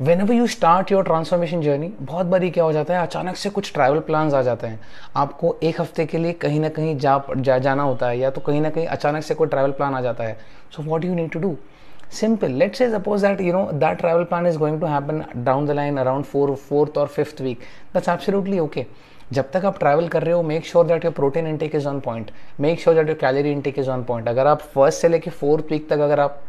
Whenever you start your transformation journey बहुत बारी क्या हो जाता है अचानक से कुछ ट्रैवल प्लान्स आ जाते हैं। आपको एक हफ़्ते के लिए कहीं ना कहीं जा, जा जाना होता है या तो कहीं ना कहीं अचानक से कोई ट्रैवल प्लान आ जाता है। So what you need to do simple. Let's say suppose that you know that travel plan is going to happen down the line around four fourth or fifth week. That's absolutely okay जब तक आप travel कर रहे हो make sure that your protein intake is on point make sure that your calorie intake is on point अगर आप first से लेके फोर्थ वीक तक अगर आप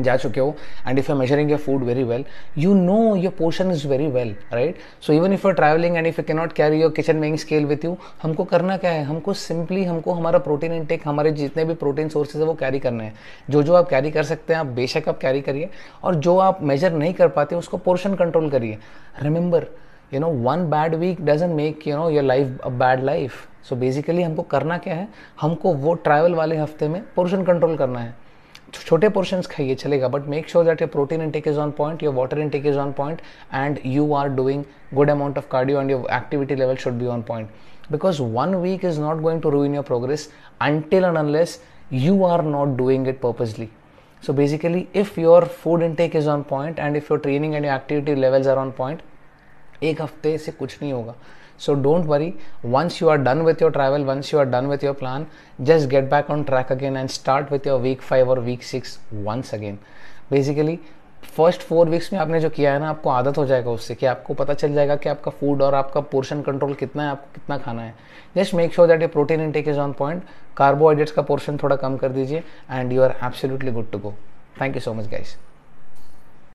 जा चुके हो and if you measuring your food very well you know your portion is very well right so even if you travelling and if you cannot carry your kitchen weighing scale with you हमको करना क्या है? हमको simply हमको हमारा protein intake हमारे जितने भी प्रोटीन सोर्सेज है, वो कैरी करना है। जो जो आप कैरी कर सकते हैं, आप बेशक आप कैरी करिए, और जो आप मेजर नहीं कर पाते, उसको पोर्शन कंट्रोल करिए। Remember you know one bad week doesn't make you know your life a bad life so basically हमको करना क्या है? हमको वो ट्रैवल वाले हफ़्ते में पोर्शन कंट्रोल करना है। छोटे पोर्शन खाइए, चलेगा but make sure that your protein intake is on point your water intake is on point and you are doing good amount of cardio and your activity level should be on point because one week is not going to ruin your progress until and unless you are not doing it purposely so basically if your food intake is on point and if your training and your activity levels are on point एक हफ़्ते से कुछ नहीं होगा। So don't worry once you are done with your travel once you are done with your plan just get back on track again and start with your week five और week six once again basically first four weeks में आपने जो किया है ना, आपको आदत हो जाएगा उससे कि आपको पता चल जाएगा कि आपका फ़ूड और आपका पोर्शन कंट्रोल कितना है, आपको कितना खाना है। जस्ट मेक श्योर दैट ये protein intake is on point carbohydrates का पोर्शन थोड़ा कम कर दीजिए and you are absolutely good to go thank you so much guys